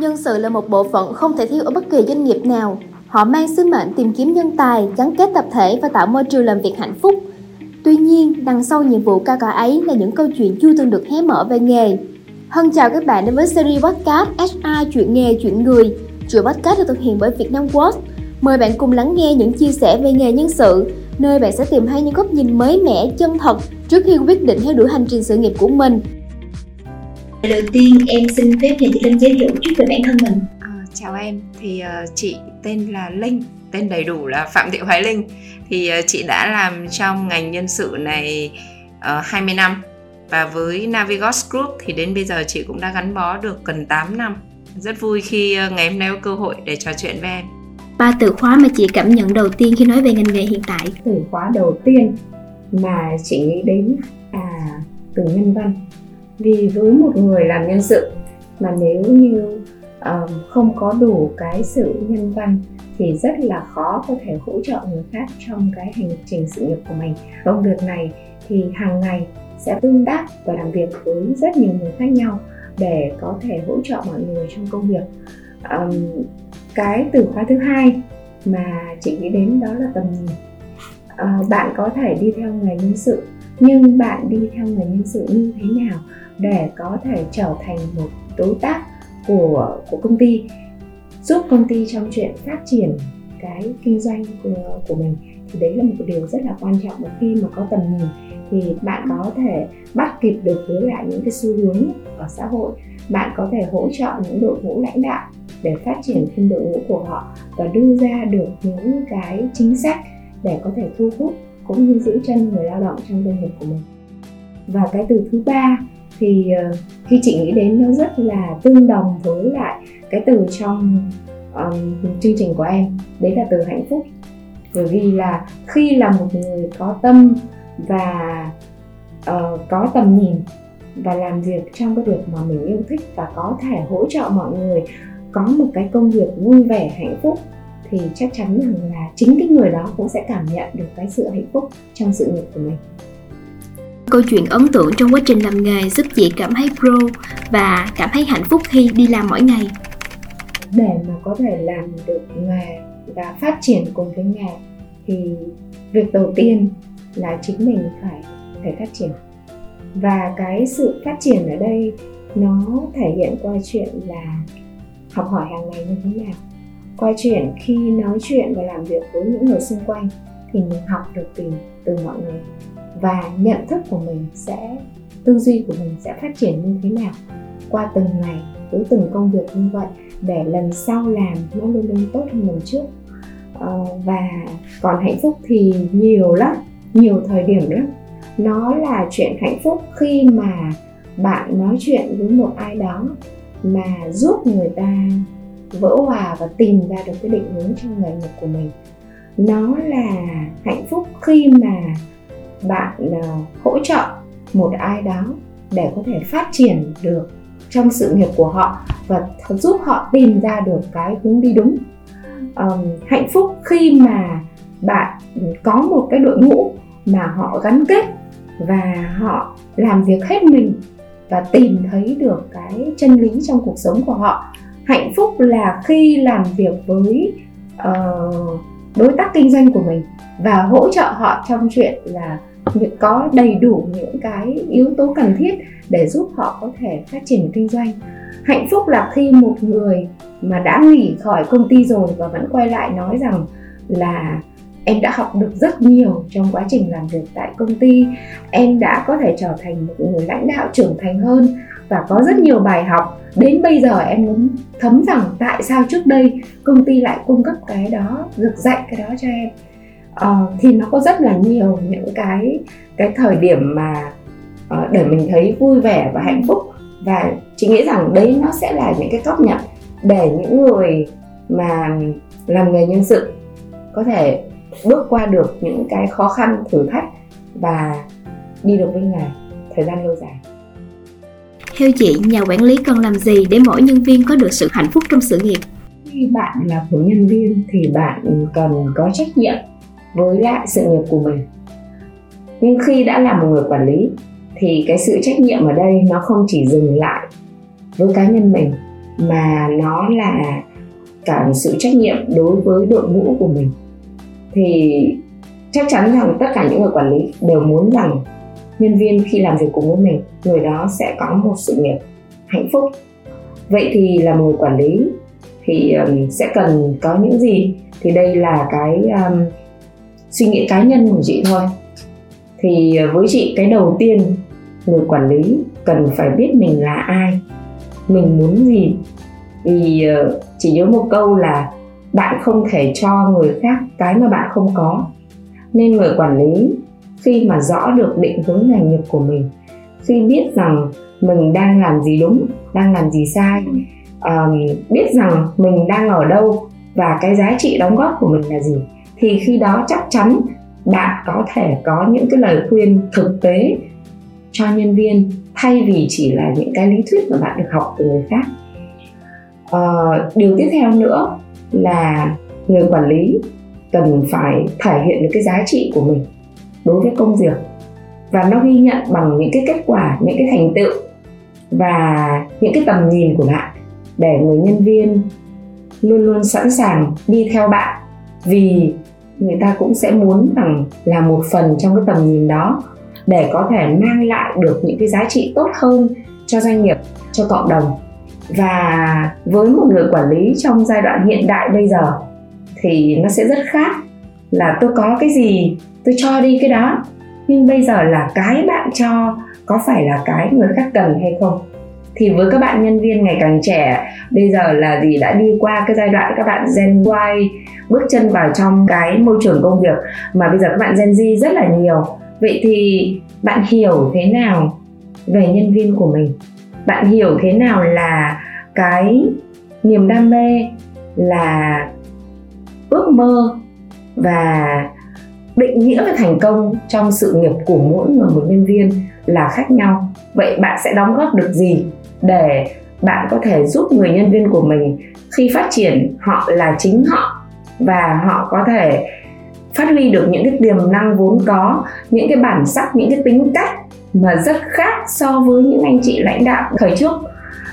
Nhân sự là một bộ phận không thể thiếu ở bất kỳ doanh nghiệp nào. Họ mang sứ mệnh tìm kiếm nhân tài, gắn kết tập thể và tạo môi trường làm việc hạnh phúc. Tuy nhiên, đằng sau nhiệm vụ cao cả ấy là những câu chuyện chưa từng được hé mở về nghề. Hân chào các bạn đến với series podcast HR chuyện nghề chuyện người. Chuỗi podcast được thực hiện bởi Vietnam Quốc. Mời bạn cùng lắng nghe những chia sẻ về nghề nhân sự, nơi bạn sẽ tìm thấy những góc nhìn mới mẻ, chân thật trước khi quyết định theo đuổi hành trình sự nghiệp của mình. Đầu tiên em xin phép nhờ chị Linh giới thiệu chút về bản thân mình. À, chào em, thì uh, chị tên là Linh, tên đầy đủ là Phạm Thị Hoài Linh. Thì uh, chị đã làm trong ngành nhân sự này uh, 20 năm và với Navigos Group thì đến bây giờ chị cũng đã gắn bó được gần 8 năm. Rất vui khi uh, ngày hôm nay có cơ hội để trò chuyện với em. Ba từ khóa mà chị cảm nhận đầu tiên khi nói về ngành nghề hiện tại. Từ khóa đầu tiên mà chị nghĩ đến à từ nhân văn vì với một người làm nhân sự mà nếu như uh, không có đủ cái sự nhân văn thì rất là khó có thể hỗ trợ người khác trong cái hành trình sự nghiệp của mình. Công việc này thì hàng ngày sẽ tương tác và làm việc với rất nhiều người khác nhau để có thể hỗ trợ mọi người trong công việc. Um, cái từ khóa thứ hai mà chị nghĩ đến đó là tầm nhìn. Uh, bạn có thể đi theo nghề nhân sự nhưng bạn đi theo người nhân sự như thế nào để có thể trở thành một đối tác của của công ty giúp công ty trong chuyện phát triển cái kinh doanh của, của mình? Thì đấy là một điều rất là quan trọng. Và khi mà có tầm nhìn thì bạn có thể bắt kịp được với lại những cái xu hướng ở xã hội. Bạn có thể hỗ trợ những đội ngũ lãnh đạo để phát triển thêm đội ngũ của họ và đưa ra được những cái chính sách để có thể thu hút cũng như giữ chân người lao động trong doanh nghiệp của mình. Và cái từ thứ ba thì ờ, khi chị nghĩ đến nó rất là tương đồng với lại cái từ trong um, chương trình của em đấy là từ hạnh phúc. Bởi vì là khi là một người có tâm và uh, có tầm nhìn và làm việc trong cái việc mà mình yêu thích và có thể hỗ trợ mọi người có một cái công việc vui vẻ hạnh phúc thì chắc chắn rằng là chính cái người đó cũng sẽ cảm nhận được cái sự hạnh phúc trong sự nghiệp của mình. Câu chuyện ấn tượng trong quá trình làm nghề giúp chị cảm thấy pro và cảm thấy hạnh phúc khi đi làm mỗi ngày. Để mà có thể làm được nghề và phát triển cùng cái nghề thì việc đầu tiên là chính mình phải phải phát triển. Và cái sự phát triển ở đây nó thể hiện qua chuyện là học hỏi hàng ngày như thế nào qua chuyện khi nói chuyện và làm việc với những người xung quanh thì mình học được từ từ mọi người. Và nhận thức của mình sẽ tư duy của mình sẽ phát triển như thế nào qua từng ngày với từng công việc như vậy để lần sau làm nó luôn luôn tốt hơn lần trước. Ờ, và còn hạnh phúc thì nhiều lắm nhiều thời điểm lắm. Nó là chuyện hạnh phúc khi mà bạn nói chuyện với một ai đó mà giúp người ta vỡ hòa và tìm ra được cái định hướng trong nghề nghiệp của mình. Nó là hạnh phúc khi mà bạn uh, hỗ trợ một ai đó để có thể phát triển được trong sự nghiệp của họ và giúp họ tìm ra được cái hướng đi đúng. Um, hạnh phúc khi mà bạn có một cái đội ngũ mà họ gắn kết và họ làm việc hết mình và tìm thấy được cái chân lý trong cuộc sống của họ hạnh phúc là khi làm việc với uh, đối tác kinh doanh của mình và hỗ trợ họ trong chuyện là có đầy đủ những cái yếu tố cần thiết để giúp họ có thể phát triển kinh doanh. Hạnh phúc là khi một người mà đã nghỉ khỏi công ty rồi và vẫn quay lại nói rằng là em đã học được rất nhiều trong quá trình làm việc tại công ty em đã có thể trở thành một người lãnh đạo trưởng thành hơn và có rất nhiều bài học. Đến bây giờ em muốn thấm rằng tại sao trước đây công ty lại cung cấp cái đó được dạy cái đó cho em. Uh, thì nó có rất là nhiều những cái cái thời điểm mà uh, để mình thấy vui vẻ và hạnh phúc. Và chị nghĩ rằng đấy nó sẽ là những cái góc nhận để những người mà làm nghề nhân sự có thể bước qua được những cái khó khăn thử thách và đi được với nghề thời gian lâu dài theo chị, nhà quản lý cần làm gì để mỗi nhân viên có được sự hạnh phúc trong sự nghiệp? Khi bạn là một nhân viên thì bạn cần có trách nhiệm với lại sự nghiệp của mình. Nhưng khi đã là một người quản lý thì cái sự trách nhiệm ở đây nó không chỉ dừng lại với cá nhân mình mà nó là cả một sự trách nhiệm đối với đội ngũ của mình thì chắc chắn rằng tất cả những người quản lý đều muốn rằng nhân viên khi làm việc cùng với mình người đó sẽ có một sự nghiệp hạnh phúc. Vậy thì là một người quản lý thì um, sẽ cần có những gì? Thì đây là cái um, suy nghĩ cá nhân của chị thôi. Thì ờ, với chị cái đầu tiên người quản lý cần phải biết mình là ai mình muốn gì. Vì uh, chỉ nhớ một câu là bạn không thể cho người khác cái mà bạn không có. Nên người quản lý khi mà rõ được định hướng nghề nghiệp của mình. Khi biết rằng mình đang làm gì đúng đang làm gì sai um, biết rằng mình đang ở đâu và cái giá trị đóng góp của mình là gì thì khi đó chắc chắn bạn có thể có những cái lời khuyên thực tế cho nhân viên thay vì chỉ là những cái lý thuyết mà bạn được học từ người khác. Uh, điều tiếp theo nữa là người quản lý cần phải thể hiện được cái giá trị của mình đối với công việc. Và nó ghi nhận bằng những cái kết quả, những cái thành tựu và những cái tầm nhìn của bạn để người nhân viên luôn luôn sẵn sàng đi theo bạn. Vì người ta cũng sẽ muốn rằng là một phần trong cái tầm nhìn đó để có thể mang lại được những cái giá trị tốt hơn cho doanh nghiệp, cho cộng đồng. Và với một người quản lý trong giai đoạn hiện đại bây giờ thì nó sẽ rất khác là tôi có cái gì tôi cho đi cái đó. Nhưng bây giờ là cái bạn cho, có phải là cái người khác cần hay không? Thì với các bạn nhân viên ngày càng trẻ, bây giờ là gì đã đi qua cái giai đoạn các bạn Gen Y bước chân vào trong cái môi trường công việc mà bây giờ các bạn Gen Z rất là nhiều. Vậy thì bạn hiểu thế nào về nhân viên của mình? Bạn hiểu thế nào là cái niềm đam mê, là ước mơ và định nghĩa về thành công trong sự nghiệp của mỗi người, một nhân viên là khác nhau. Vậy bạn sẽ đóng góp được gì để bạn có thể giúp người nhân viên của mình khi phát triển họ là chính họ và họ có thể phát huy được những cái tiềm năng vốn có, những cái bản sắc, những cái tính cách mà rất khác so với những anh chị lãnh đạo thời trước?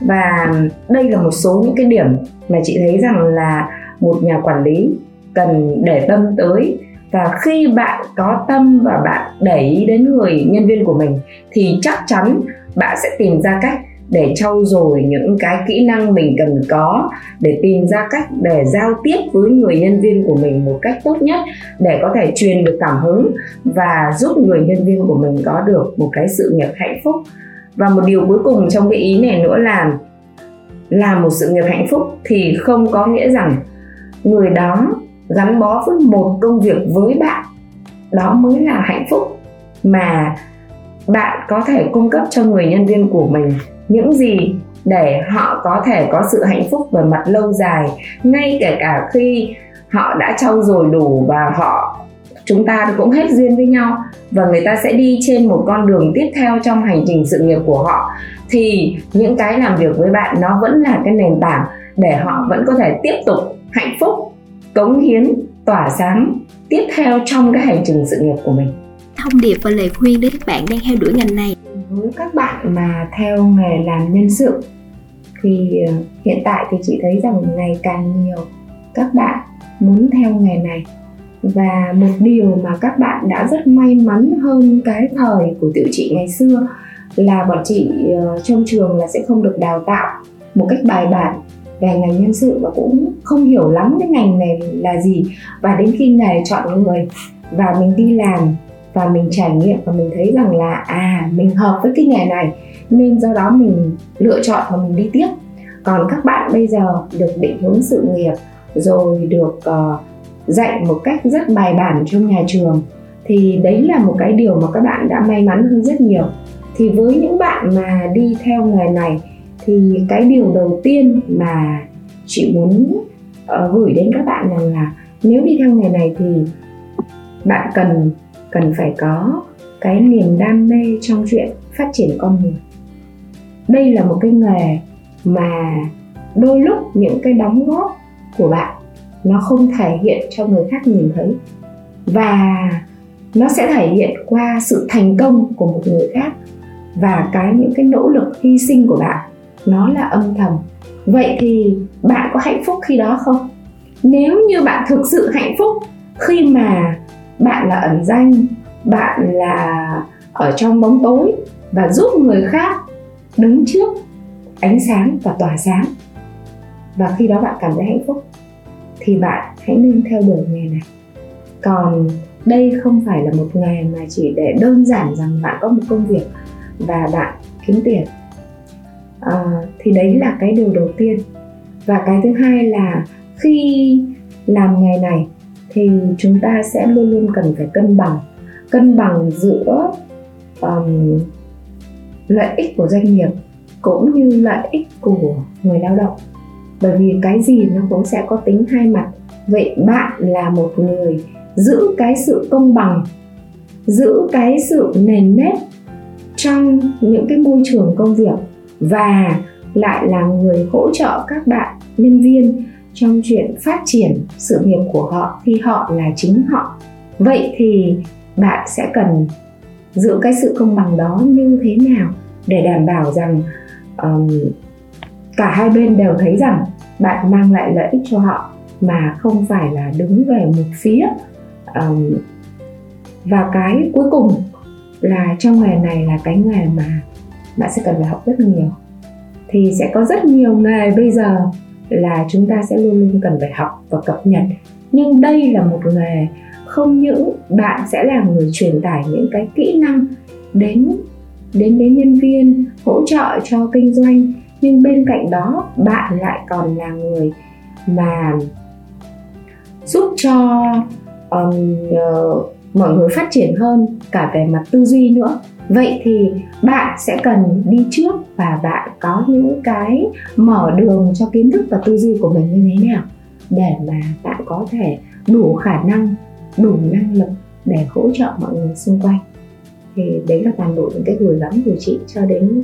Và đây là một số những cái điểm mà chị thấy rằng là một nhà quản lý cần để tâm tới và khi bạn có tâm và bạn để ý đến người nhân viên của mình, thì chắc chắn bạn sẽ tìm ra cách để trau dồi những cái kỹ năng mình cần có, để tìm ra cách để giao tiếp với người nhân viên của mình một cách tốt nhất, để có thể truyền được cảm hứng và giúp người nhân viên của mình có được một cái sự nghiệp hạnh phúc. Và một điều cuối cùng trong cái ý này nữa là làm một sự nghiệp hạnh phúc thì không có nghĩa rằng người đó gắn bó với một công việc với bạn, đó mới là hạnh phúc mà bạn có thể cung cấp cho người nhân viên của mình những gì để họ có thể có sự hạnh phúc về mặt lâu dài, ngay kể cả khi họ đã trau dồi đủ và họ, chúng ta cũng hết duyên với nhau và người ta sẽ đi trên một con đường tiếp theo trong hành trình sự nghiệp của họ, thì những cái làm việc với bạn nó vẫn là cái nền tảng để họ vẫn có thể tiếp tục hạnh phúc cống hiến tỏa sáng tiếp theo trong cái hành trình sự nghiệp của mình. Thông điệp và lời khuyên đến các bạn đang theo đuổi ngành này. Với các bạn mà theo nghề làm nhân sự thì ờ, hiện tại thì chị thấy rằng ngày càng nhiều các bạn muốn theo nghề này. Và một điều mà các bạn đã rất may mắn hơn cái thời của tiểu chị ngày xưa là bọn chị ờ, trong trường là sẽ không được đào tạo một cách bài bản về ngành nhân sự và cũng không hiểu lắm cái ngành này là gì. Và đến khi này chọn người và mình đi làm và mình trải nghiệm và mình thấy rằng là à mình hợp với cái nghề này nên do đó mình lựa chọn và mình đi tiếp. Còn các bạn bây giờ được định hướng sự nghiệp rồi được uh, dạy một cách rất bài bản trong nhà trường thì đấy là một cái điều mà các bạn đã may mắn hơn rất nhiều. Thì với những bạn mà đi theo nghề này thì cái điều đầu tiên mà chị muốn uh, gửi đến các bạn rằng là nếu đi theo nghề này thì bạn cần cần phải có cái niềm đam mê trong chuyện phát triển con người. Đây là một cái nghề mà đôi lúc những cái đóng góp của bạn nó không thể hiện cho người khác nhìn thấy. Và nó sẽ thể hiện qua sự thành công của một người khác và cái những cái nỗ lực hy sinh của bạn nó là âm thầm. Vậy thì bạn có hạnh phúc khi đó không? Nếu như bạn thực sự hạnh phúc khi mà bạn là ẩn danh, bạn là ở trong bóng tối và giúp người khác đứng trước ánh sáng và tỏa sáng, và khi đó bạn cảm thấy hạnh phúc, thì bạn hãy nên theo đuổi nghề này. Còn đây không phải là một nghề mà chỉ để đơn giản rằng bạn có một công việc và bạn kiếm tiền à, thì đấy là cái điều đầu tiên. Và cái thứ hai là khi làm nghề này thì chúng ta sẽ luôn luôn cần phải cân bằng. Cân bằng giữa um, lợi ích của doanh nghiệp cũng như lợi ích của người lao động. Bởi vì cái gì nó cũng sẽ có tính hai mặt. Vậy bạn là một người giữ cái sự công bằng giữ cái sự nền nếp trong những cái môi trường công việc và lại là người hỗ trợ các bạn nhân viên trong chuyện phát triển sự nghiệp của họ khi họ là chính họ. Vậy thì bạn sẽ cần giữ cái sự công bằng đó như thế nào để đảm bảo rằng um, cả hai bên đều thấy rằng bạn mang lại lợi ích cho họ mà không phải là đứng về một phía um, và cái cuối cùng là trong nghề này là cái nghề mà bạn sẽ cần phải học rất nhiều. Thì sẽ có rất nhiều nghề bây giờ là chúng ta sẽ luôn luôn cần phải học và cập nhật. Nhưng đây là một nghề không những bạn sẽ là người truyền tải những cái kỹ năng đến đến đến nhân viên hỗ trợ cho kinh doanh nhưng bên cạnh đó bạn lại còn là người mà giúp cho um, uh, mọi người phát triển hơn cả về mặt tư duy nữa vậy thì bạn sẽ cần đi trước và bạn có những cái mở đường cho kiến thức và tư duy của mình như thế nào để mà bạn có thể đủ khả năng, đủ năng lực để hỗ trợ mọi người xung quanh. Thì đấy là toàn bộ những cái gửi gắm của chị cho đến